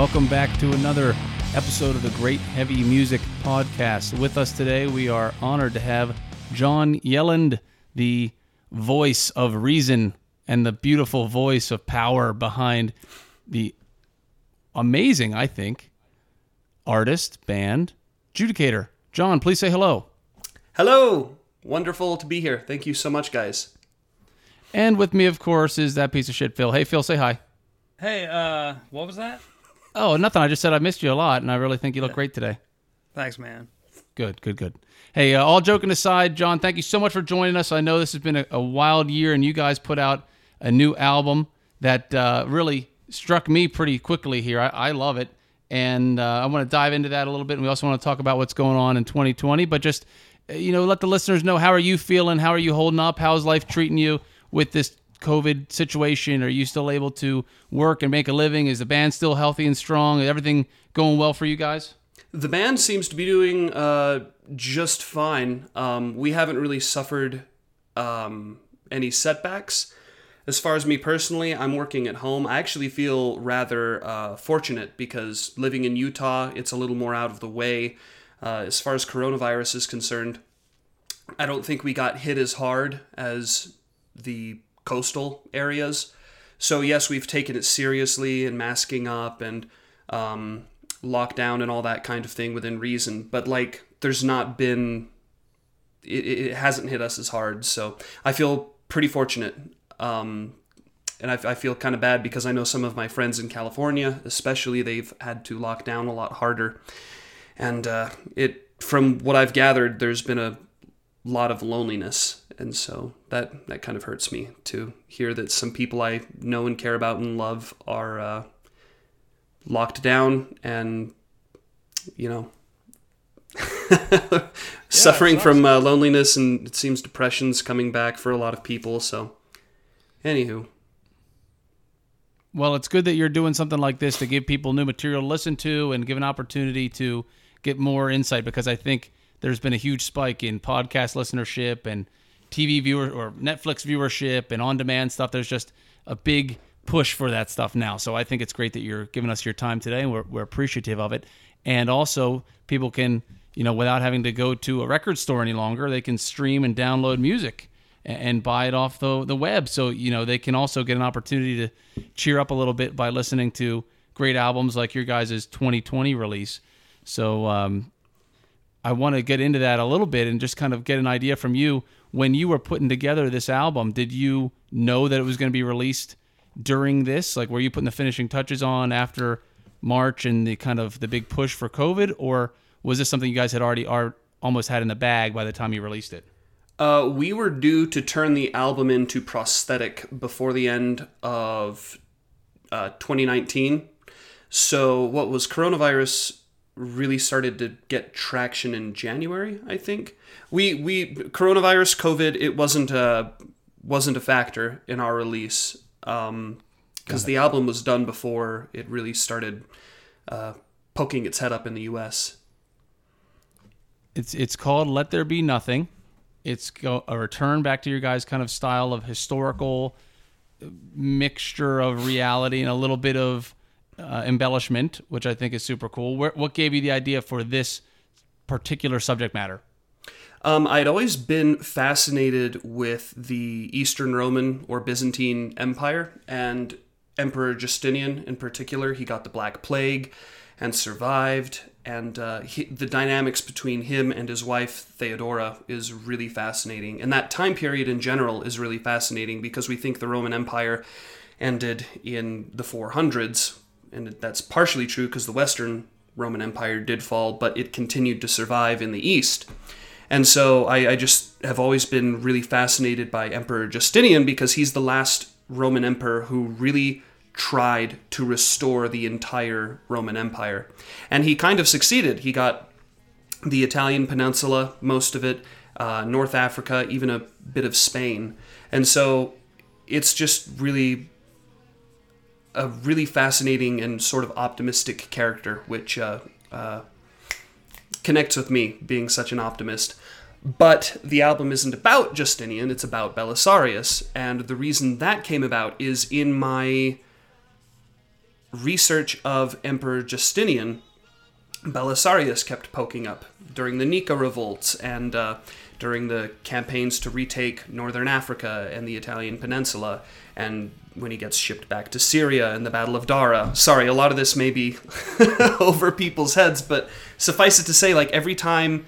Welcome back to another episode of the Great Heavy Music Podcast. With us today, we are honored to have John Yelland, the voice of reason and the beautiful voice of power behind the amazing, I think, artist, band, Judicator. John, please say hello. Hello. Wonderful to be here. Thank you so much, guys. And with me, of course, is that piece of shit, Phil. Hey, Phil, say hi. Hey, uh, what was that? Oh, nothing. I just said I missed you a lot, and I really think you look great today. Thanks, man. Good, good, good. Hey, uh, all joking aside, John, thank you so much for joining us. I know this has been a, a wild year, and you guys put out a new album that uh, really struck me pretty quickly here. I, I love it, and uh, I want to dive into that a little bit. And we also want to talk about what's going on in 2020, but just uh, you know, let the listeners know how are you feeling? How are you holding up? How's life treating you with this COVID situation? Are you still able to work and make a living? Is the band still healthy and strong? Is everything going well for you guys? The band seems to be doing uh, just fine. Um, we haven't really suffered um, any setbacks. As far as me personally, I'm working at home. I actually feel rather uh, fortunate because living in Utah, it's a little more out of the way. Uh, as far as coronavirus is concerned, I don't think we got hit as hard as the coastal areas. So yes, we've taken it seriously and masking up and um, lockdown and all that kind of thing within reason. But like, there's not been, it, it hasn't hit us as hard. So I feel pretty fortunate. Um, and I, I feel kind of bad because I know some of my friends in California, especially, they've had to lock down a lot harder. And uh, it, from what I've gathered, there's been a lot of loneliness. And so that that kind of hurts me to hear that some people I know and care about and love are uh, locked down and you know suffering from uh, loneliness and it seems depression's coming back for a lot of people. So anywho. Well it's good that you're doing something like this to give people new material to listen to and give an opportunity to get more insight because i think there's been a huge spike in podcast listenership and TV viewer or Netflix viewership and on demand stuff. There's just a big push for that stuff now. So I think it's great that you're giving us your time today and we're, we're appreciative of it. And also, people can, you know, without having to go to a record store any longer, they can stream and download music and, buy it off the, the web. So, you know, they can also get an opportunity to cheer up a little bit by listening to great albums like your guys' 2020 release. So, um, I want to get into that a little bit and just kind of get an idea from you when you were putting together this album, did you know that it was going to be released during this? Like, were you putting the finishing touches on after March and the kind of the big push for COVID, or was this something you guys had already are almost had in the bag by the time you released it? Uh, we were due to turn the album into prosthetic before the end of uh, 2019. So, what was coronavirus really started to get traction in January, I think. We we coronavirus COVID it wasn't a wasn't a factor in our release um because the album was done before it really started uh, poking its head up in the U.S. It's it's called "Let There Be Nothing." It's a return back to your guys' kind of style of historical uh, mixture of reality and a little bit of uh, embellishment, which I think is super cool. Where, what gave you the idea for this particular subject matter? Um, I had always been fascinated with the Eastern Roman or Byzantine Empire and Emperor Justinian in particular. He got the Black Plague and survived, and uh, he, the dynamics between him and his wife Theodora is really fascinating. And that time period in general is really fascinating because we think the Roman Empire ended in the 400s, and that's partially true because the Western Roman Empire did fall, but it continued to survive in the East. And so I, I, just have always been really fascinated by Emperor Justinian because he's the last Roman emperor who really tried to restore the entire Roman Empire. And he kind of succeeded. He got the Italian peninsula, most of it, uh, North Africa, even a bit of Spain. And so it's just really a really fascinating and sort of optimistic character, which uh, uh, connects with me, being such an optimist. But the album isn't about Justinian, it's about Belisarius. And the reason that came about is in my research of Emperor Justinian, Belisarius kept poking up during the Nika revolts and uh, during the campaigns to retake northern Africa and the Italian peninsula, and when he gets shipped back to Syria in the Battle of Dara. Sorry, a lot of this may be over people's heads, but suffice it to say, like every time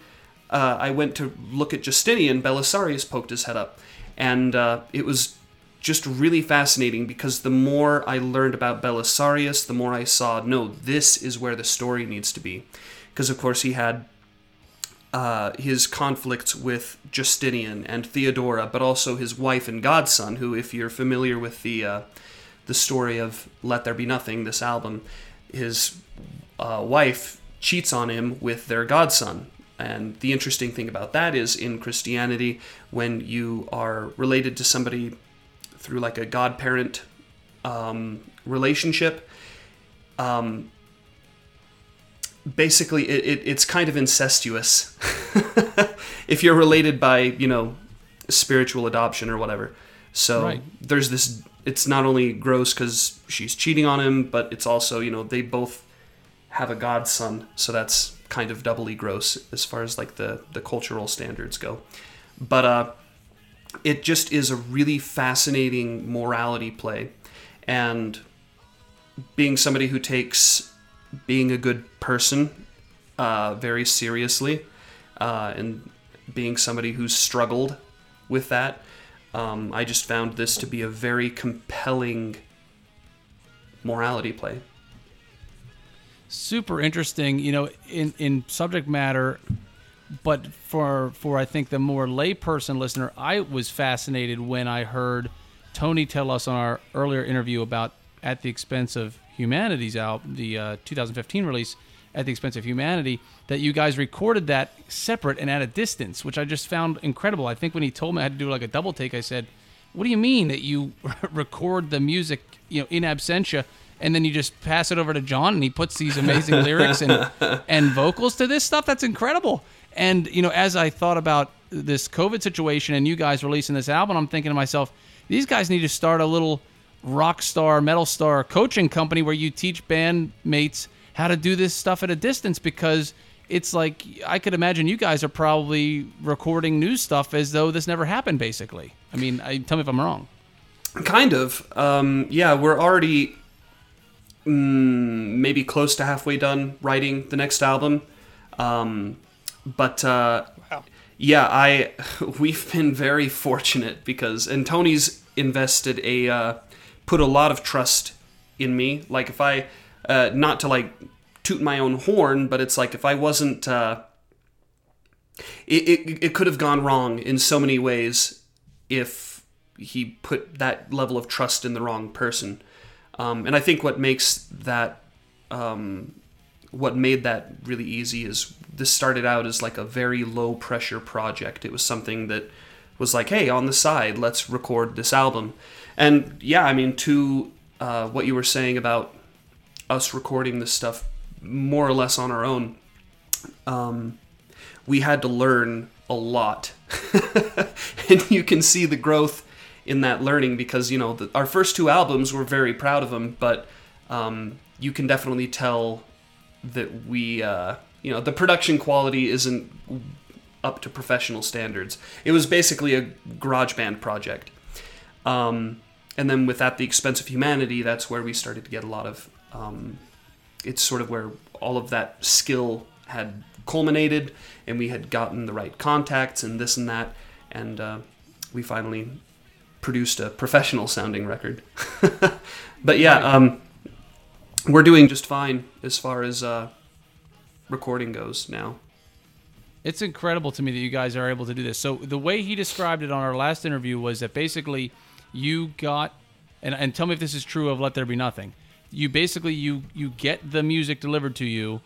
uh, I went to look at Justinian, Belisarius poked his head up, and uh, it was just really fascinating because the more I learned about Belisarius, the more I saw, no, this is where the story needs to be. Because, of course, he had uh, his conflicts with Justinian and Theodora, but also his wife and godson, who, if you're familiar with the, uh, the story of Let There Be Nothing, this album, his uh, wife cheats on him with their godson. And the interesting thing about that is in Christianity, when you are related to somebody through like a godparent um, relationship. Um, basically, it, it, it's kind of incestuous if you're related by you know spiritual adoption or whatever. So Right. there's this. It's not only gross because she's cheating on him, but it's also you know they both have a godson, so that's kind of doubly gross as far as like the the cultural standards go. But uh, it just is a really fascinating morality play and being somebody who takes being a good person uh, very seriously uh, and being somebody who's struggled with that um, i just found this to be a very compelling morality play. Super interesting you know in in subject matter but for for i think the more layperson listener i was fascinated when i heard tony tell us on our earlier interview about at the expense of humanity's album the uh, 2015 release at the expense of humanity that you guys recorded that separate and at a distance which i just found incredible i think when he told me i had to do like a double take i said what do you mean that you record the music you know in absentia and then you just pass it over to John and he puts these amazing lyrics and and vocals to this stuff. That's incredible. And you know, as I thought about this COVID situation and you guys releasing this album, I'm thinking to myself, these guys need to start a little rock star, metal star coaching company where you teach bandmates how to do this stuff at a distance because it's like I could imagine you guys are probably recording new stuff as though this never happened basically. I mean, I, tell me if I'm wrong. Kind of. Um, yeah, we're already mm, maybe close to halfway done writing the next album. Um, but uh, Wow. yeah, I we've been very fortunate because and Tony's invested a uh, put a lot of trust in me. Like if I uh, not to like toot my own horn, but it's like if I wasn't. Uh, it, it, it could have gone wrong in so many ways if he put that level of trust in the wrong person. Um, and I think what makes that, um, what made that really easy is this started out as like a very low pressure project. It was something that was like, hey, on the side, let's record this album. And yeah, I mean, to uh, what you were saying about us recording this stuff more or less on our own, um, we had to learn a lot. and you can see the growth in that learning because, you know, the, our first two albums, we're very proud of them, but um, you can definitely tell that we, uh, you know, the production quality isn't up to professional standards. It was basically a garage band project. Um, and then with At the Expense of Humanity, that's where we started to get a lot of. Um, it's sort of where all of that skill had culminated, and we had gotten the right contacts and this and that, and uh, we finally produced a professional sounding record. but yeah, um, we're doing just fine as far as uh, recording goes now. It's incredible to me that you guys are able to do this. So the way he described it on our last interview was that basically you got and, and tell me if this is true of Let There Be Nothing. You basically you you get the music delivered to you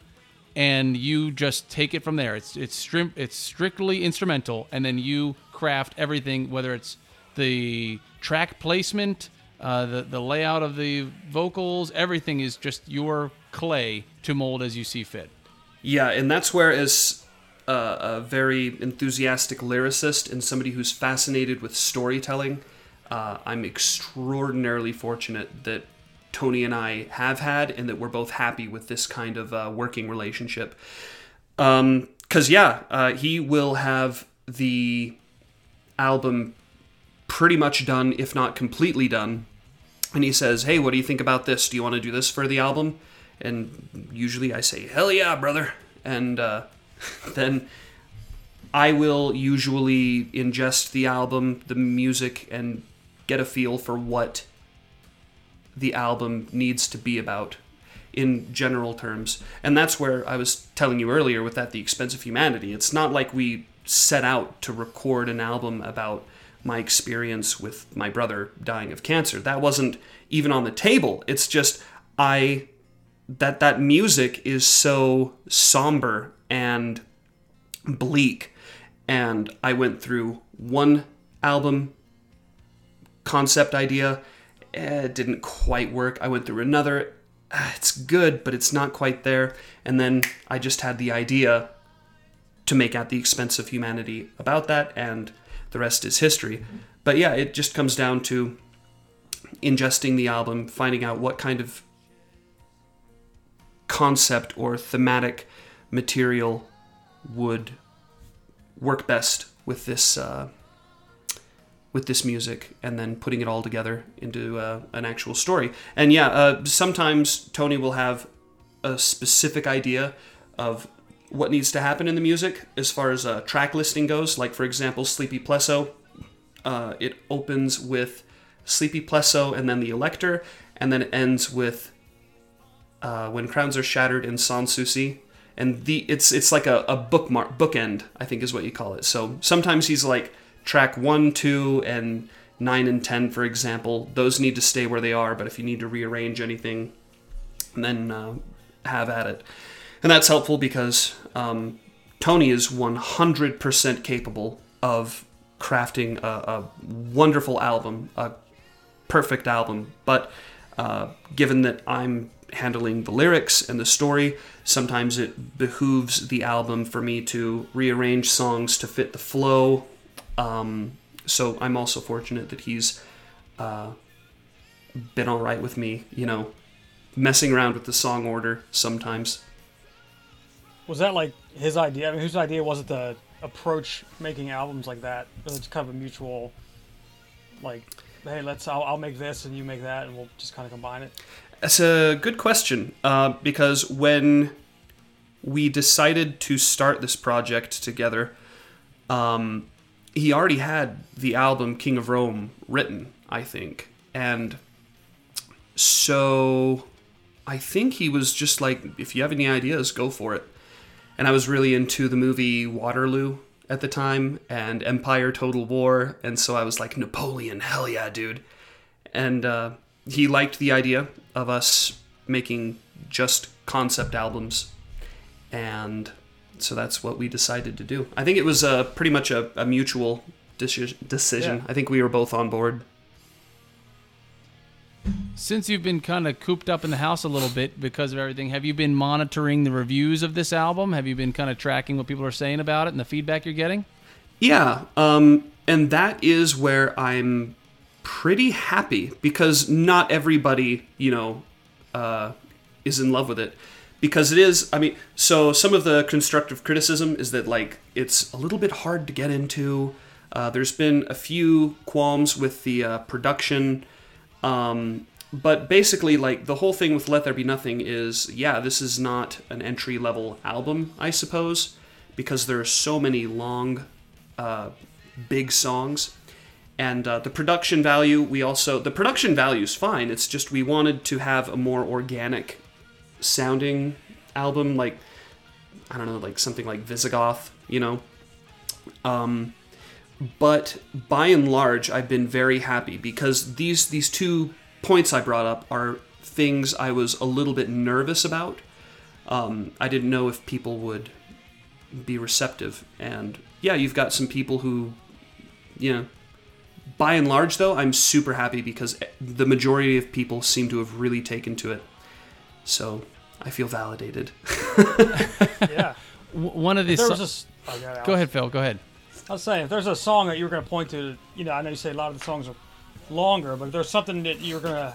and you just take it from there. It's it's strim, it's strictly instrumental and then you craft everything whether it's the track placement, uh, the the layout of the vocals, everything is just your clay to mold as you see fit. Yeah, and that's where, as uh, a very enthusiastic lyricist and somebody who's fascinated with storytelling, uh, I'm extraordinarily fortunate that Tony and I have had, and that we're both happy with this kind of uh, working relationship. Because, yeah, uh, he will have the album pretty much done, if not completely done. And he says, Hey, what do you think about this? Do you want to do this for the album? And usually I say, Hell yeah, brother. And uh, then I will usually ingest the album, the music, and get a feel for what the album needs to be about in general terms. And that's where I was telling you earlier with that The Expense of Humanity. It's not like we set out to record an album about my experience with my brother dying of cancer. That wasn't even on the table. It's just I that that music is so somber and bleak and I went through one album concept idea it didn't quite work. I went through another. ah, It's good, but it's not quite there. And then I just had the idea to make At the Expense of Humanity about that, and the rest is history. But yeah, it just comes down to ingesting the album, finding out what kind of concept or thematic material would work best with this uh, with this music and then putting it all together into uh, an actual story. And yeah, uh, sometimes Tony will have a specific idea of what needs to happen in the music as far as uh, track listing goes. Like, for example, Sleepy Plessow, uh, it opens with Sleepy Plessow and then the Elector, and then it ends with uh, When Crowns Are Shattered in Sans Souci. And the it's it's like a, a bookmark bookend, I think is what you call it. So sometimes he's like track one, two, and nine and ten, for example. Those need to stay where they are, but if you need to rearrange anything, then uh, have at it. And that's helpful because um, Tony is 100% capable of crafting a, a wonderful album, a perfect album. But uh, given that I'm handling the lyrics and the story, sometimes it behooves the album for me to rearrange songs to fit the flow. Um, so I'm also fortunate that he's uh, been all right with me, you know, messing around with the song order sometimes. Was that like his idea? I mean, whose idea was it to approach making albums like that? Was it kind of a mutual, like, hey, let's I'll, I'll make this and you make that, and we'll just kind of combine it. That's a good question uh, because when we decided to start this project together, um, he already had the album King of Rome written, I think. And so I think he was just like, if you have any ideas, go for it. And I was really into the movie Waterloo at the time and Empire Total War. And so I was like, Napoleon, hell yeah, dude. And uh, he liked the idea of us making just concept albums. And so that's what we decided to do. I think it was uh, pretty much a, a mutual deci- decision. Yeah. I think we were both on board. Since you've been kind of cooped up in the house a little bit because of everything, have you been monitoring the reviews of this album? Have you been kind of tracking what people are saying about it and the feedback you're getting? Yeah, um, and that is where I'm pretty happy because not everybody, you know, uh, is in love with it. Because it is, I mean, so some of the constructive criticism is that, like, it's a little bit hard to get into. Uh, there's been a few qualms with the uh, production. Um, but basically, like, the whole thing with Let There Be Nothing is yeah, this is not an entry level album, I suppose, because there are so many long, uh, big songs. And uh, the production value, we also, the production value is fine. It's just we wanted to have a more organic sounding album, like, I don't know, like something like Visigoth, you know? Um, but by and large, I've been very happy because these these two points I brought up are things I was a little bit nervous about. Um, I didn't know if people would be receptive, and yeah, you've got some people who, you know. By and large, though, I'm super happy because the majority of people seem to have really taken to it. So I feel validated. Yeah. One of these. so- a s- oh, yeah, Go ahead, Phil. Go ahead. I was saying, if there's a song that you were going to point to, you know, I know you say a lot of the songs are longer, but if there's something that you're going to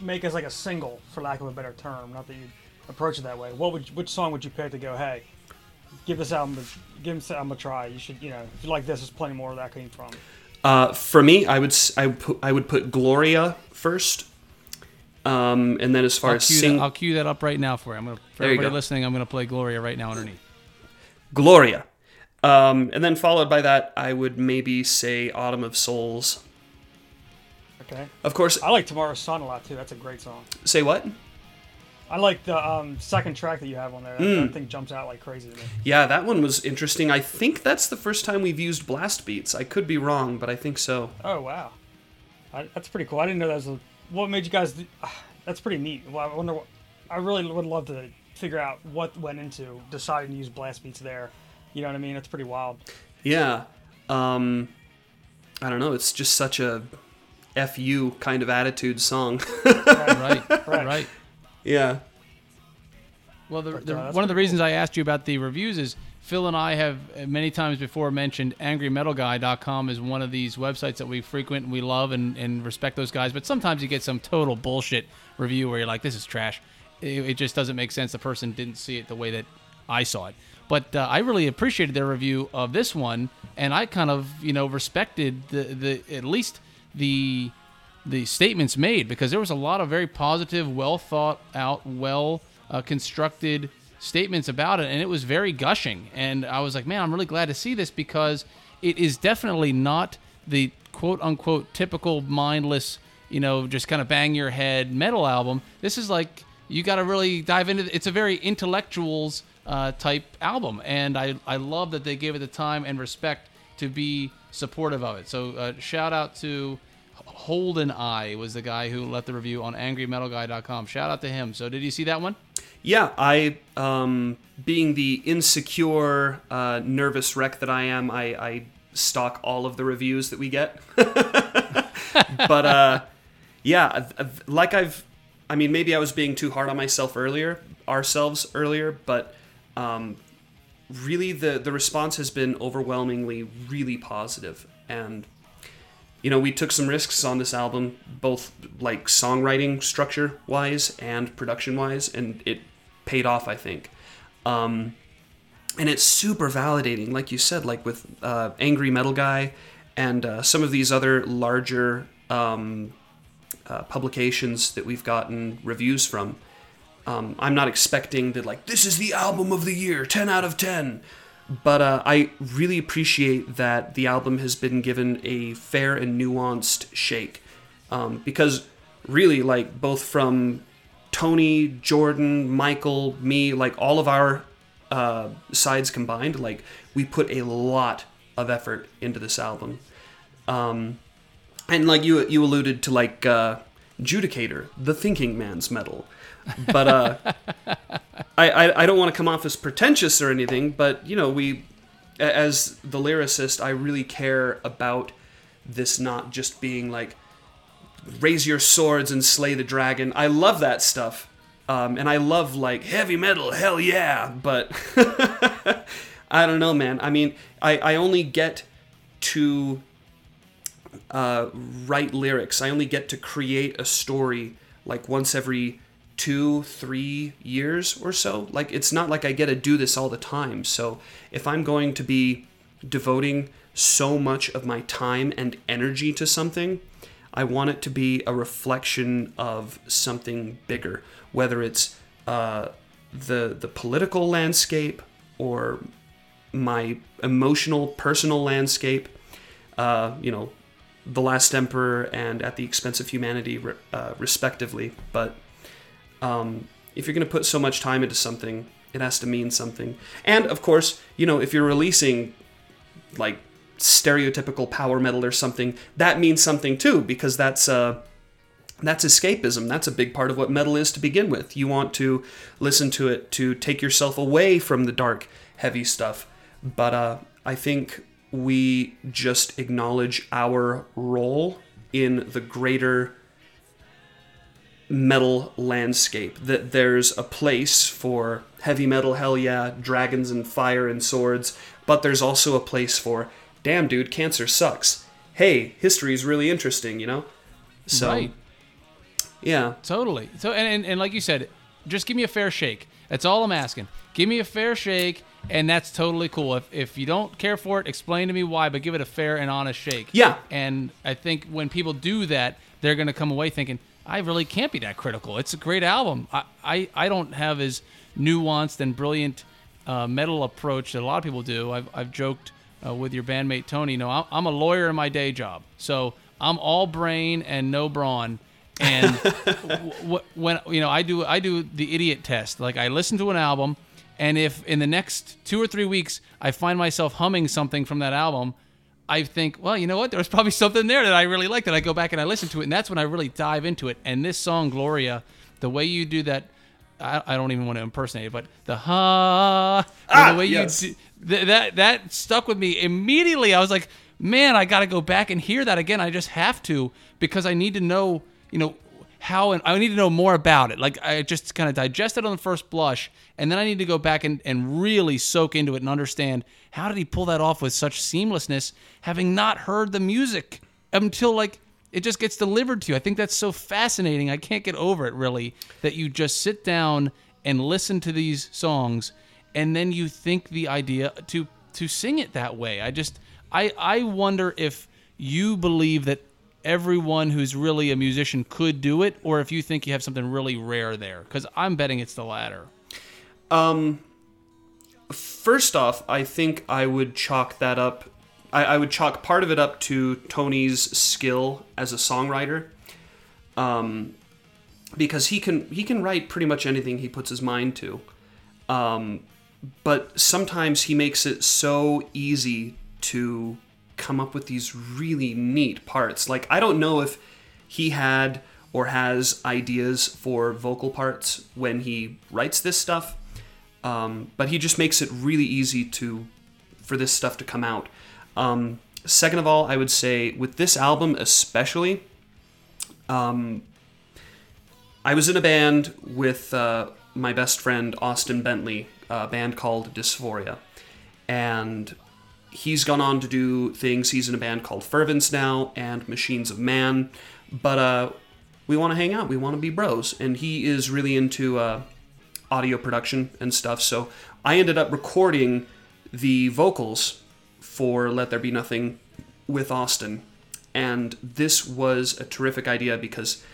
make as like a single, for lack of a better term, not that you approach it that way, what would which song would you pick to go? Hey, give this album, a, give this album a try. You should, you know, if you like this, there's plenty more where that came from. Uh, for me, I would s- I would put, I would put Gloria first, um, and then as far I'll as sing that, I'll cue that up right now for you. I'm gonna for There everybody go. listening. I'm gonna play Gloria right now underneath. Gloria, um, and then followed by that, I would maybe say Autumn of Souls. Okay. Of course, I like Tomorrow's Sun a lot too. That's a great song. say what? I like the um, second track that you have on there. That, Mm. that thing jumps out like crazy to me. Yeah, that one was interesting. I think that's the first time we've used blast beats. I could be wrong, but I think so. Oh wow, I, that's pretty cool. I didn't know that was a. What made you guys? Do, that's pretty neat. Well, I wonder. What, I really would love to figure out what went into deciding to use blast beats there. You know what I mean? It's pretty wild. Yeah. Um, I don't know. It's just such a fu kind of attitude song. Right, Right. right. yeah. Well, the, the, uh, one of the pretty reasons I asked you about the reviews is Phil and I have uh, many times before mentioned angrymetalguy.com is one of these websites that we frequent and we love and, and respect those guys. But sometimes you get some total bullshit review where you're like, this is trash. It, it just doesn't make sense. The person didn't see it the way that I saw it. But uh, I really appreciated their review of this one, and I kind of you know respected the the at least the the statements made because there was a lot of very positive, well thought out, well uh, constructed statements about it, and it was very gushing. And I was like, man, I'm really glad to see this because it is definitely not the quote unquote typical mindless, you know, just kind of bang your head metal album. This is like you got to really dive into. It's a very intellectuals uh, type album, and I I love that they gave it the time and respect to be supportive of it. So uh, shout out to Holdeneye was the guy who left the review on angrymetalguy.com. Shout out to him. So did you see that one? Yeah, I, um, being the insecure, uh, nervous wreck that I am, I, I stock all of the reviews that we get. but uh, yeah, like I've, I mean, maybe I was being too hard on myself earlier, ourselves earlier, but um, really the the response has been overwhelmingly really positive and you know we took some risks on this album both like songwriting structure wise and production wise and it paid off i think. Um, and it's super validating like you said like with uh, angry metal guy and uh, some of these other larger um, uh, publications that we've gotten reviews from. Um, I'm not expecting that like this is the album of the year, 10 out of 10. But uh, I really appreciate that the album has been given a fair and nuanced shake, um, because really, like both from Tony, Jordan, Michael, me, like all of our uh, sides combined, like we put a lot of effort into this album. Um, and like you, you alluded to like uh, Judicator, the thinking man's metal but uh, I, I I don't want to come off as pretentious or anything, but you know we, as the lyricist, I really care about this not just being like raise your swords and slay the dragon. I love that stuff, um, and I love like heavy metal, hell yeah. But I don't know, man. I mean, I I only get to uh, write lyrics. I only get to create a story like once every two, three years or so. Like it's not like I get to do this all the time. So if I'm going to be devoting so much of my time and energy to something, I want it to be a reflection of something bigger, whether it's uh, the the political landscape or my emotional, personal landscape. Uh, you know, the Last Emperor and At the Expense of Humanity, uh, respectively. But um, if you're going to put so much time into something, it has to mean something. And of course, you know, if you're releasing like stereotypical power metal or something, that means something too, because that's uh, that's escapism. That's a big part of what metal is to begin with. You want to listen to it to take yourself away from the dark, heavy stuff. But uh, I think we just acknowledge our role in the greater metal landscape. That there's a place for heavy metal, hell yeah, dragons and fire and swords, but there's also a place for, damn dude, cancer sucks. Hey, history is really interesting, you know? So, right. Yeah. Totally. So and, and, and like you said, just give me a fair shake. That's all I'm asking. Give me a fair shake, and that's totally cool. If if you don't care for it, explain to me why, but give it a fair and honest shake. Yeah. And I think when people do that, they're gonna come away thinking, I really can't be that critical. It's a great album. I I, I don't have as nuanced and brilliant uh, metal approach that a lot of people do. I've I've joked uh, with your bandmate Tony. Know, I'm, I'm a lawyer in my day job, so I'm all brain and no brawn and w- when you know I do I do the idiot test. Like I listen to an album, and if in the next two or three weeks I find myself humming something from that album, I think, well, you know what? There was probably something there that I really liked. That I go back and I listen to it, and that's when I really dive into it. And this song, Gloria, the way you do that. I, I don't even want to impersonate it, but the ha, Ah, the way yes. you th- that that stuck with me immediately. I was like, man, I got to go back and hear that again. I just have to because I need to know, you know, how and I need to know more about it. Like I just kind of digest it on the first blush, and then I need to go back and, and really soak into it and understand how did he pull that off with such seamlessness, having not heard the music until like it just gets delivered to you. I think that's so fascinating. I can't get over it really that you just sit down and listen to these songs and then you think the idea to to sing it that way. I just I I wonder if you believe that everyone who's really a musician could do it or if you think you have something really rare there cuz I'm betting it's the latter. Um First off, I think I would chalk that up. I, I would chalk part of it up to Tony's skill as a songwriter, um, because he can he can write pretty much anything he puts his mind to. Um, but sometimes he makes it so easy to come up with these really neat parts. Like I don't know if he had or has ideas for vocal parts when he writes this stuff, um, but he just makes it really easy to for this stuff to come out. Um, second of all, I would say with this album especially, um, I was in a band with uh, my best friend Austin Bentley, a band called Dysphoria, and he's gone on to do things. He's in a band called Fervence now and Machines of Man, but uh, we want to hang out. We want to be bros, and he is really into uh, audio production and stuff. So I ended up recording the vocals for "Let There Be Nothing" with Austin, and this was a terrific idea because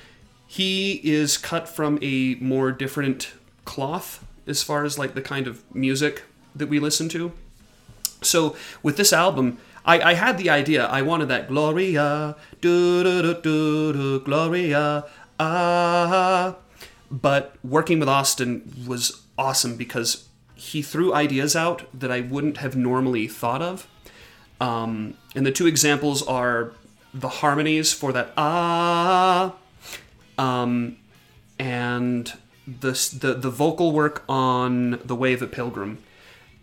he is cut from a more different cloth as far as like the kind of music that we listen to. So with this album, I, I had the idea. I wanted that Gloria, do do do do do Gloria, ah. But working with Austin was awesome because he threw ideas out that I wouldn't have normally thought of. Um, and the two examples are the harmonies for that ah, um, and the, the the vocal work on the Way of a Pilgrim.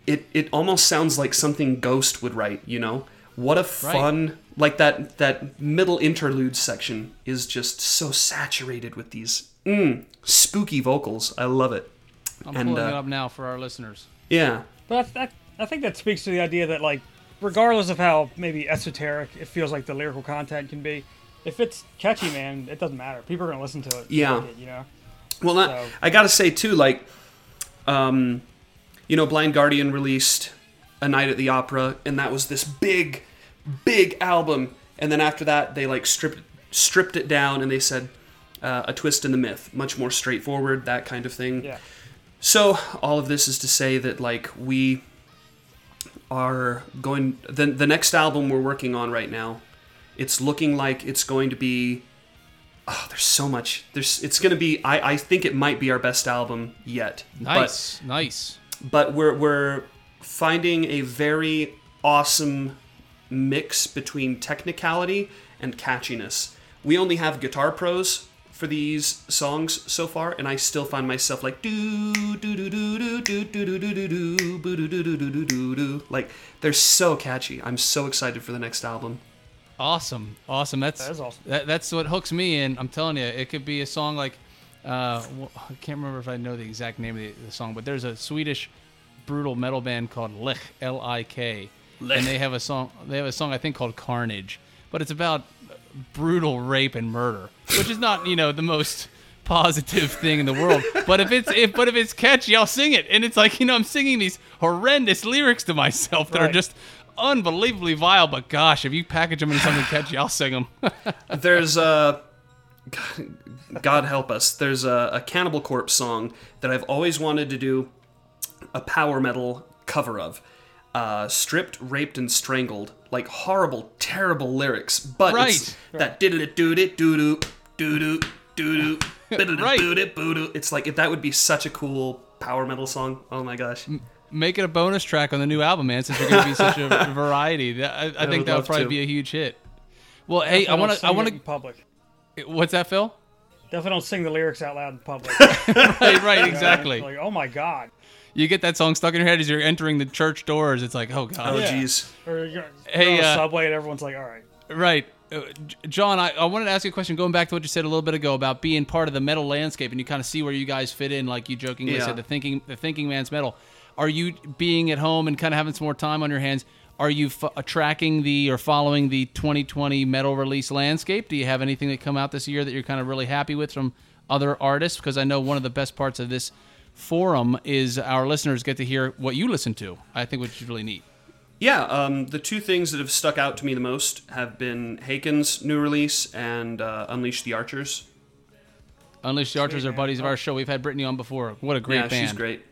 It it almost sounds like something Ghost would write. You know, what a fun like that that middle interlude section is just so saturated with these mm, spooky vocals. I love it. I'm And, pulling uh, it up now for our listeners. Yeah, But I, I, I think that speaks to the idea that, like, regardless of how maybe esoteric it feels like the lyrical content can be, if it's catchy, man, it doesn't matter. People are gonna listen to it. Yeah. it, you know. Well, not, So- I gotta say too, like, um, you know, Blind Guardian released A Night at the Opera, and that was this big, big album. And then after that, they like stripped stripped it down, and they said uh, a twist in the myth, much more straightforward, that kind of thing. Yeah. So all of this is to say that like we are going the the next album we're working on right now. It's looking like it's going to be oh, there's so much. There's it's going to be I I think it might be our best album yet. Nice, nice. But but we're we're finding a very awesome mix between technicality and catchiness. We only have guitar pros for these songs so far, and I still find myself like do do do do do do do do do do do boo do do do do do do do like they're so catchy. I'm so excited for the next album. Awesome, awesome. That's That is awesome. That, that's what hooks me in. I'm telling you, it could be a song like, uh, wh- I can't remember if I know the exact name of the, the song, but there's a Swedish brutal metal band called Lik, L-I-K, and they have a song. They have a song I think called Carnage, but it's about brutal rape and murder, which is not you know the most positive thing in the world. But if it's if but if it's catchy, I'll sing it. And it's like you know I'm singing these horrendous lyrics to myself that are just unbelievably vile. But gosh, if you package them into something catchy, I'll sing them. There's uh, a. God help us. There's a, a Cannibal Corpse song that I've always wanted to do a power metal cover of. Uh, stripped, raped, and strangled. Like horrible, terrible lyrics. But it's Right. that did it doo it doo doo doo doo doo doo Right. doo doo It's like if that would be such a cool power metal song. Oh my gosh. Make it a bonus track on the new album, man. Since you're going to be such a variety, That- I, I, think would that would probably to. be a huge hit. Well, hey, I want to. I want to. public. What's that, Phil? Definitely don't sing the lyrics out loud in public. Right, right, exactly. like, oh my god. You get that song stuck in your head as you're entering the church doors. It's like, oh god. Oh Yeah. jeez. Or you're, Hey, on uh, subway and everyone's like, all right. Right. Uh, John, I, I wanted to ask you a question going back to what you said a little bit ago about being part of the metal landscape and you kind of see where you guys fit in, like you jokingly Yeah. said, the thinking the thinking man's metal. Are you being at home and kind of having some more time on your hands? Are you f- uh, tracking the or following the 2020 metal release landscape? Do you have anything that come out this year that you're kind of really happy with from other artists? Because I know one of the best parts of this forum is our listeners get to hear what you listen to. I think which is really neat. Yeah, um, the two things that have stuck out to me the most have been Haken's new release and uh, Unleash the Archers. Unleash the Archers are buddies of our show. We've had Brittany on before. What a great yeah, band. she's great.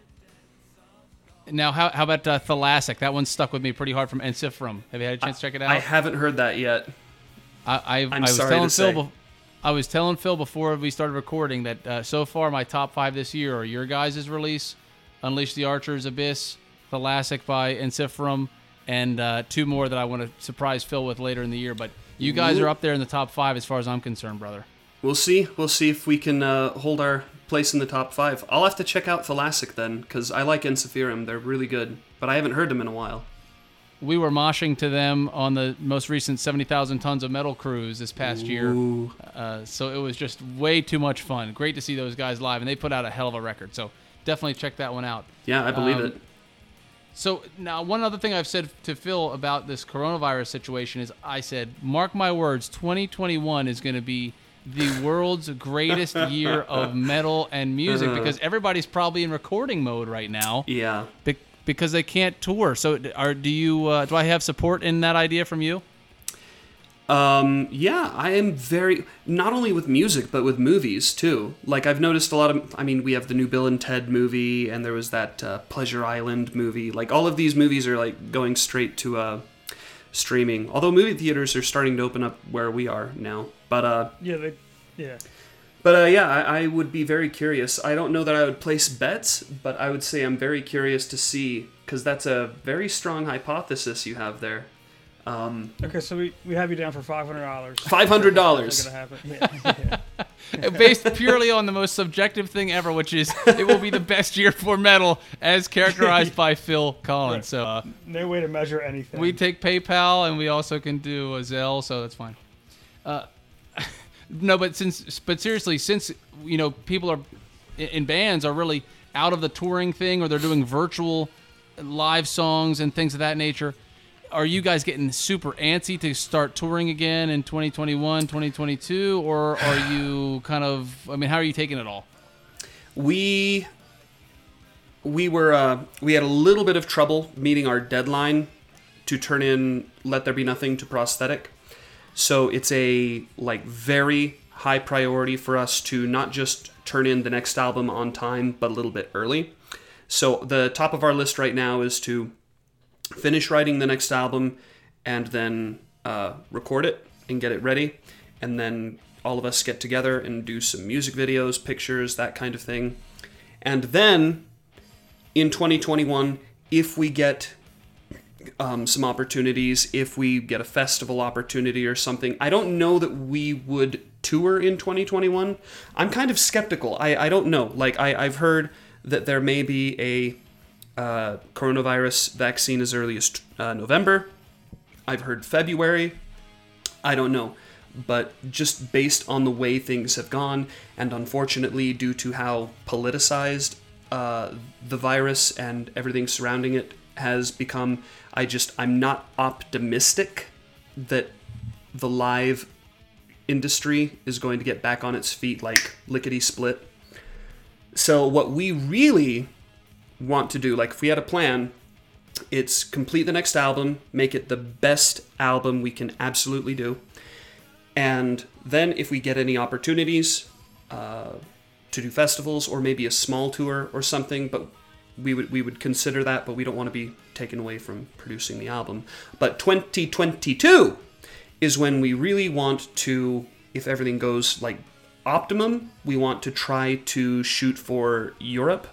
Now, how, how about uh, Thalassic? That one stuck with me pretty hard from Ensiferum. Have you had a chance to check it out? I haven't heard that yet. I, I, I I'm was sorry telling to Phil. I was telling Phil before we started recording that uh, so far my top five this year are your guys' release, Unleash the Archers, Abyss, Thalassic by Ensiferum, and uh, two more that I want to surprise Phil with later in the year. But you guys are up there in the top five as far as I'm concerned, brother. We'll see. We'll see if we can uh, hold our place in the top five. I'll have to check out Thalassic then, because I like Ensiferum. They're really good, but I haven't heard them in a while. We were moshing to them on the most recent 70,000 tons of metal cruise this past year. Uh, so it was just way too much fun. Great to see those guys live, and they put out a hell of a record. So definitely check that one out. Yeah, I believe Um, it. So now, one other thing I've said to Phil about this coronavirus situation is I said, mark my words, 2021 is going to be the world's greatest year of metal and music Uh-huh. because everybody's probably in recording mode right now Yeah. be- because they can't tour. So, are do you? Uh, do I have support in that idea from you? Um, yeah, I am very not only with music but with movies too. Like I've noticed a lot of. I mean, we have the new Bill and Ted movie, and there was that uh, Pleasure Island movie. Like all of these movies are like going straight to uh, streaming. Although movie theaters are starting to open up where we are now. But uh, Yeah, they, yeah. But uh, yeah, I, I would be very curious. I don't know that I would place bets, but I would say I'm very curious to see because that's a very strong hypothesis you have there. Um, Okay, so we, we have you down for five hundred dollars. Five hundred dollars. gonna happen. Yeah, yeah. Based purely on the most subjective thing ever, which is it will be the best year for metal as characterized by Phil Collins. Right. So. Uh, No way to measure anything. We take PayPal and we also can do a Zelle, so that's fine. Uh, no, but since, but seriously, since you know people are in- bands are really out of the touring thing, or they're doing virtual live songs and things of that nature. Are you guys getting super antsy to start touring again in 2021, 2022, or are you kind of? I mean, how are you taking it all? we we were uh, we had a little bit of trouble meeting our deadline to turn in let there be nothing to prosthetic so it's a like very high priority for us to not just turn in the next album on time but a little bit early. So the top of our list right now is to finish writing the next album and then uh, record it and get it ready. And then all of us get together and do some music videos pictures that kind of thing. And then in 2021 if we get um, some opportunities if we get a festival opportunity or something. I don't know that we would tour in 2021 i'm kind of skeptical. I, I don't know. Like I, i've heard that there may be a uh, coronavirus vaccine as early as uh, november. I've heard february. I don't know. But just based on the way things have gone, and unfortunately, due to how politicized uh, the virus and everything surrounding it has become, I just, I'm not optimistic that the live industry is going to get back on its feet like lickety split. So, what we really want to do, like if we had a plan, it's complete the next album, make it the best album we can absolutely do. And then, if we get any opportunities uh, to do festivals or maybe a small tour or something, but we would we would consider that, but we don't want to be taken away from producing the album. But 2022 is when we really want to, if everything goes like optimum, we want to try to shoot for Europe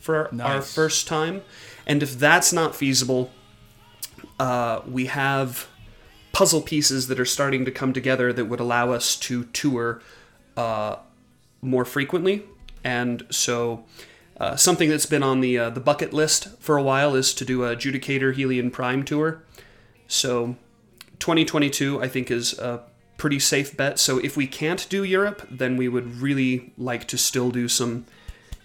for our first time. And if that's not feasible, uh, we have puzzle pieces that are starting to come together that would allow us to tour uh, more frequently. And so, uh, something that's been on the uh, the bucket list for a while is to do a Judicator Helion Prime tour. So, 2022 I think is a pretty safe bet. So if we can't do Europe, then we would really like to still do some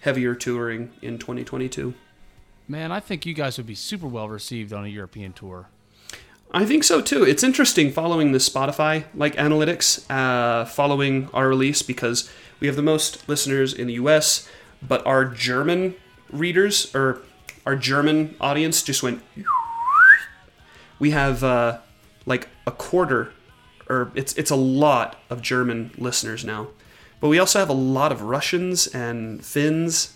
heavier touring in 2022. Man, I think you guys would be super well received on a European tour. I think so too. It's interesting following the Spotify like analytics, uh, following our release because we have the most listeners in the U.S., but our German readers or our German audience just went. We have uh, like a quarter, or it's it's a lot of German listeners now, but we also have a lot of Russians and Finns,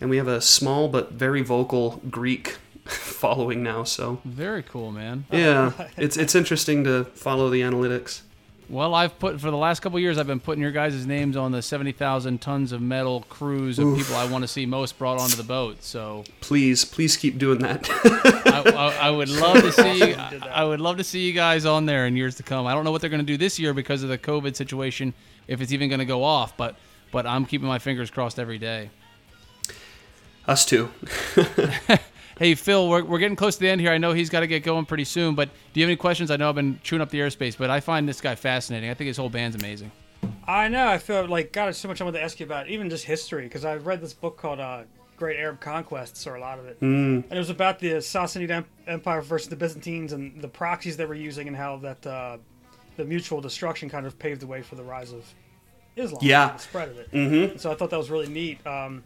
and we have a small but very vocal Greek following now. So Very cool, man. yeah, it's it's interesting to follow the analytics. Well, I've put for the last couple of years, I've been putting your guys' names on the seventy thousand tons of metal cruise of people I want to see most brought onto the boat. So Please, please keep doing that. I, I, I would love to see. did that. I would love to see you guys on there in years to come. I don't know what they're going to do this year because of the COVID situation, if it's even going to go off. But but I'm keeping my fingers crossed every day. Us too. Hey Phil, we're, we're getting close to the end here. I know he's got to get going pretty soon. But do you have any questions? I know I've been chewing up the airspace, but I find this guy fascinating. I think his whole band's amazing. I know. I feel like God, there's so much I want to ask you about, even just history, because I've read this book called uh, Great Arab Conquests, or a lot of it, and it was about the Sassanid Empire versus the Byzantines and the proxies they were using, and how that uh, the mutual destruction kind of paved the way for the rise of Islam, Yeah. and the spread of it. Mm-hmm. So I thought that was really neat. Um,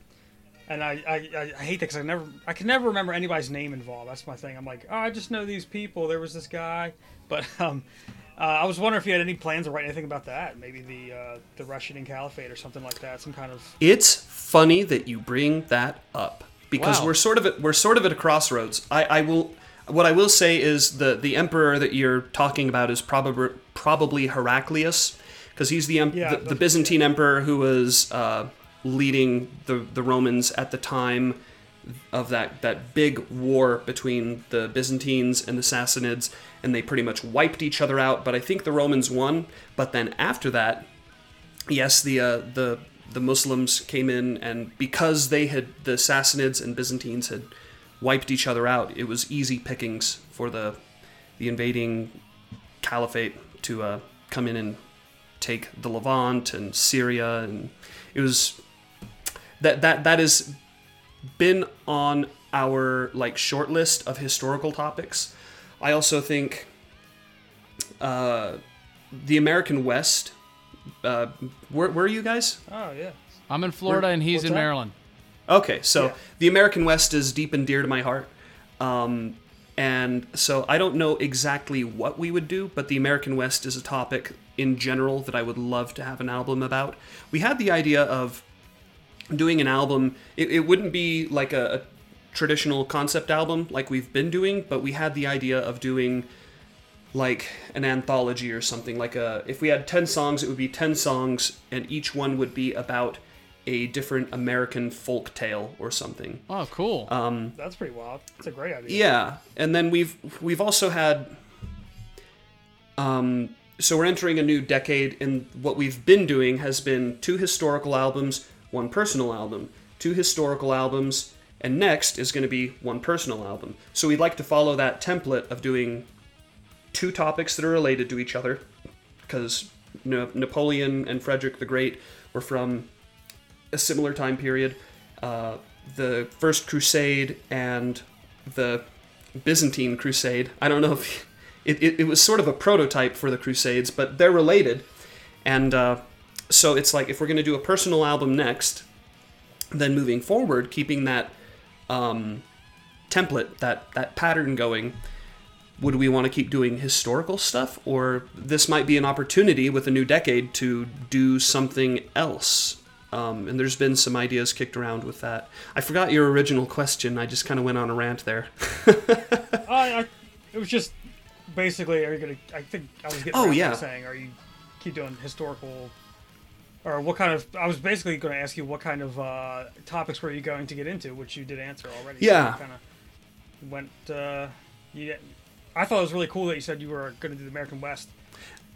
and I, I, I hate that because I never I can never remember anybody's name involved. That's my thing. I'm like, oh, I just know these people. There was this guy, but um, uh, I was wondering if you had any plans to write anything about that. Maybe the uh, the Rashidun Caliphate or something like that. Some kind of It's funny that you bring that up because Wow. we're sort of at, we're sort of at a crossroads. I, I will what I will say is the the emperor that you're talking about is probably probably Heraclius because he's the, Yeah, the the Byzantine emperor who was uh, leading the the Romans at the time of that that big war between the Byzantines and the Sassanids, and they pretty much wiped each other out. But I think the Romans won. But then after that, yes, the uh, the the Muslims came in, and because they had the Sassanids and Byzantines had wiped each other out, it was easy pickings for the the invading caliphate to uh, come in and take the Levant and Syria, and it was that that that has been on our like short list of historical topics. I also think uh, the American West. Uh, where, where are you guys? oh yeah. I'm in Florida and he's in that? Maryland. Okay, so Yeah. the American West is deep and dear to my heart. Um, and so I don't know exactly what we would do, but the American West is a topic in general that I would love to have an album about. We had the idea of doing an album, it, it wouldn't be like a, a traditional concept album like we've been doing, but we had the idea of doing like an anthology or something like a if we had 10 songs it would be 10 songs and each one would be about a different american folk tale or something Oh, cool. That's pretty wild. That's a great idea. yeah and then we've we've also had um so we're entering a new decade and what we've been doing has been two historical albums one personal album two historical albums and next is going to be one personal album so we'd like to follow that template of doing two topics that are related to each other because Na- Napoleon and Frederick the Great were from a similar time period. Uh, the First Crusade and the Byzantine Crusade. I don't know if it, it, it was sort of a prototype for the Crusades, but they're related. And uh, so it's like if we're going to do a personal album next, then moving forward, keeping that um, template, that that pattern going, would we want to keep doing historical stuff, or this might be an opportunity with a new decade to do something else? Um, and there's been some ideas kicked around with that. I forgot your original question. I just kind of went on a rant there. I, I, it was just basically, are you gonna? I think I was getting. Oh, yeah. Saying, are you keep doing historical, or what kind of? I was basically going to ask you what kind of uh, topics were you going to get into, which you did answer already. Yeah. kind of went. Uh, you. I thought it was really cool that you said you were going to do the American West.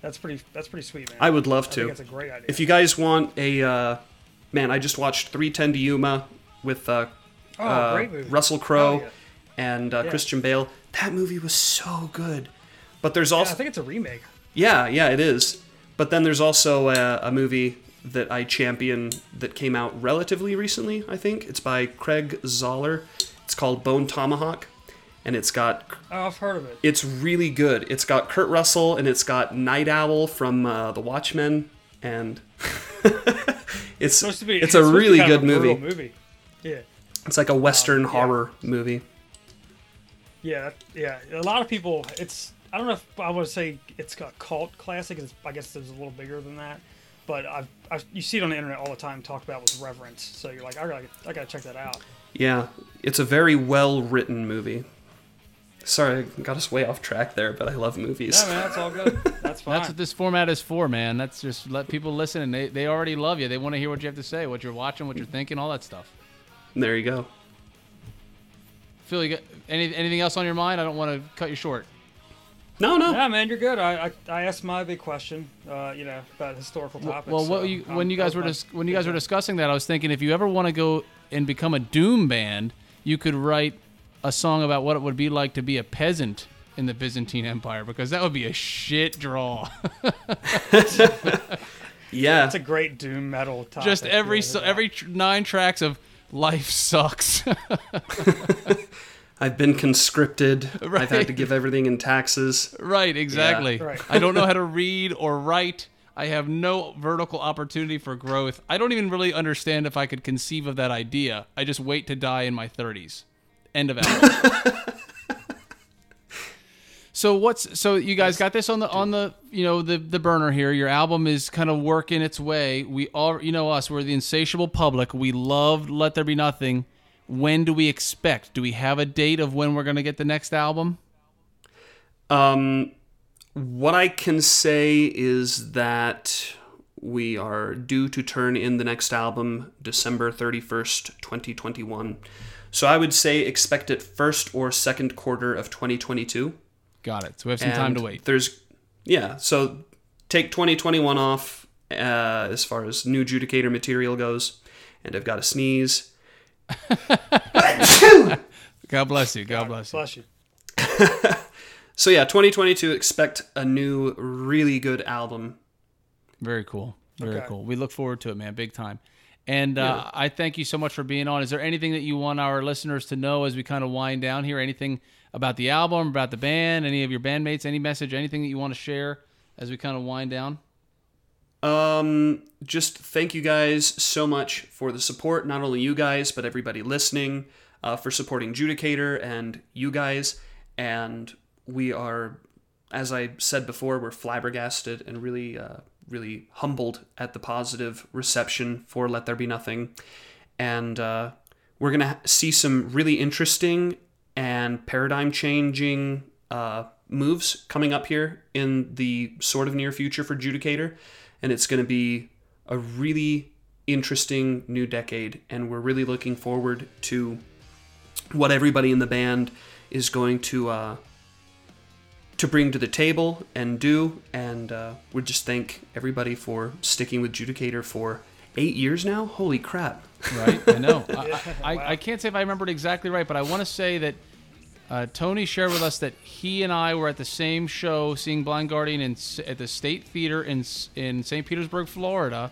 That's pretty. That's pretty sweet, man. I would love I to. think that's a great idea. If you guys want a, uh, man, I just watched 310 to Yuma with uh, oh, uh, great movie. Russell Crowe Oh, yeah. and uh, Yeah. Christian Bale. That movie was so good. But there's Yeah, also I think it's a remake. Yeah, yeah, it is. But then there's also a, a movie that I champion that came out relatively recently, I think. It's by Craig Zahler. It's called Bone Tomahawk. And it's got, Oh, I've heard of it. it's really good. It's got Kurt Russell and it's got Nite Owl from uh, The Watchmen. And it's, supposed to be. it's a to be really good a movie. movie. Yeah. It's like a Western yeah. horror movie. Yeah, yeah. A lot of people. It's. I don't know if I would say it's a cult classic. It's, I guess it's a little bigger than that. But I've, I've you see it on the internet all the time talked about with reverence. So you're like, I gotta, I gotta check that out. Yeah, it's a very well written movie. Sorry, I got us way off track there, but I love movies. Yeah, man, that's all good. That's fine. That's what this format is for, man. That's just let people listen, and they, they already love you. They want to hear what you have to say, what you're watching, what you're thinking, all that stuff. There you go. Phil, you got any, anything else on your mind? I don't want to cut you short. No, no. yeah, man, you're good. I, I, I asked my big question. Uh, you know, about historical topics. well, what so you, when you guys were my dis- when you guys were discussing that, I was thinking if you ever want to go and become a doom band, you could write a song about what it would be like to be a peasant in the Byzantine Empire because that would be a shit draw. Yeah. It's a great doom metal topic. Just every so, every tr- nine tracks of life sucks. I've been conscripted. I've had to give everything in taxes. right, exactly. Right. I don't know how to read or write. I have no vertical opportunity for growth. I don't even really understand if I could conceive of that idea. I just wait to die in my 30s. End of album. so what's so you guys got this on the on the you know the the burner here. Your album is kind of working its way. We all you know us. We're the insatiable public. We love Let There Be Nothing. When do we expect? Do we have a date of when we're going to get the next album? Um, what I can say is that we are due to turn in the next album December 31st, 2021. So I would say expect it first or second quarter of 2022. Got it. So we have some time to wait. There's, yeah. So take 2021 off uh, as far as new Judicator material goes, and I've got a sneeze. God bless you. God bless you. Bless you. So yeah, 2022. Expect a new, really good album. Very cool. Very Okay. cool. We look forward to it, man, big time. And uh, I thank you so much for being on. Is there anything that you want our listeners to know as we kind of wind down here? Anything about the album, about the band, any of your bandmates, any message, anything that you want to share as we kind of wind down? Um, just thank you guys so much for the support. Not only you guys, but everybody listening, uh, for supporting Judicator and you guys. And we are, as I said before, we're flabbergasted and really, uh, really humbled at the positive reception for Let There Be Nothing. And uh, we're gonna see some really interesting and paradigm changing uh, moves coming up here in the sort of near future for Judicator. And it's going to be a really interesting new decade. And we're really looking forward to what everybody in the band is going to uh, to bring to the table and do. And uh, we just thank everybody for sticking with Judicator for eight years now. Holy crap! Right? I know. I, I, I can't say if I remembered exactly right, but I want to say that uh, Tony shared with us that he and I were at the same show seeing Blind Guardian in, at the State Theater in in St. Petersburg, Florida,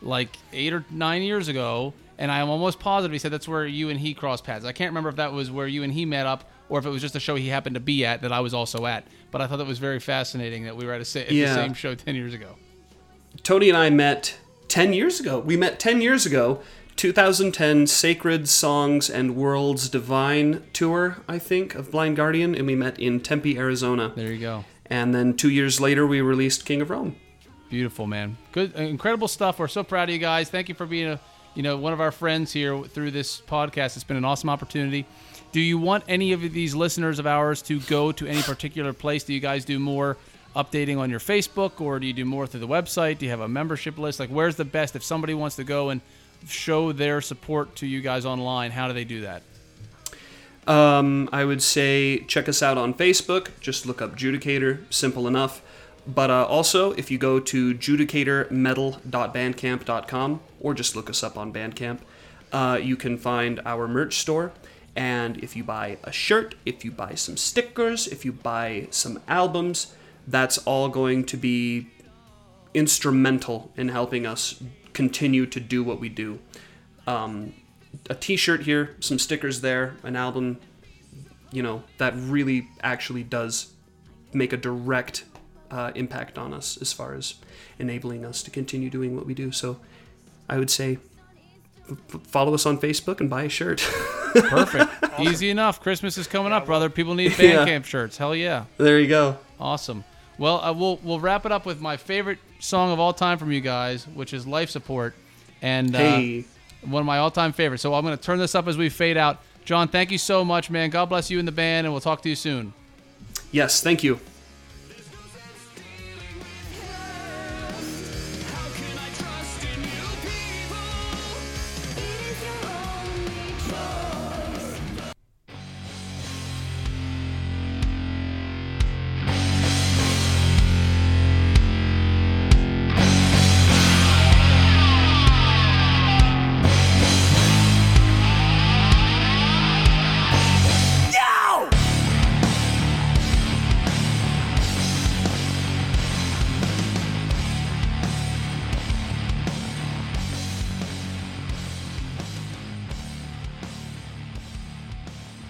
like eight or nine years ago. And I am almost positive he said that's where you and he crossed paths. I can't remember if that was where you and he met up or if it was just a show he happened to be at that I was also at. But I thought that was very fascinating that we were at, a, at Yeah. the same show 10 years ago. Tony and I met 10 years ago. We met 10 years ago. 2010 Sacred Songs and Worlds Divine tour, I think, of Blind Guardian, and we met in Tempe, Arizona. There you go. And then two years later, we released King of Rome. Beautiful, man. Good, uh, incredible stuff. We're so proud of you guys. Thank you for being a, you know, one of our friends here through this podcast. It's been an awesome opportunity. Do you want any of these listeners of ours to go to any particular place? Do you guys do more updating on your Facebook, or do you do more through the website? Do you have a membership list? Like, where's the best if somebody wants to go and show their support to you guys online? How do they do that? Um, I would say check us out on Facebook. Just look up Judicator. Simple enough. But uh, also, if you go to judicatormetal.bandcamp.com or just look us up on Bandcamp, uh, you can find our merch store. And if you buy a shirt, if you buy some stickers, if you buy some albums, that's all going to be instrumental in helping us continue to do what we do. Um, a t-shirt here, some stickers there, an album, you know, that really actually does make a direct uh, impact on us as far as enabling us to continue doing what we do. So I would say f- follow us on Facebook and buy a shirt. Perfect. Easy enough. Christmas is coming up, brother. People need Yeah. Bandcamp shirts. Hell yeah. there you go. Awesome. Well, uh, we'll we'll wrap it up with my favorite song of all time from you guys, which is "Life Support," and uh, Hey, one of my all-time favorites. So I'm going to turn this up as we fade out. John, thank you so much, man. God bless you and the band, and we'll talk to you soon. yes, thank you.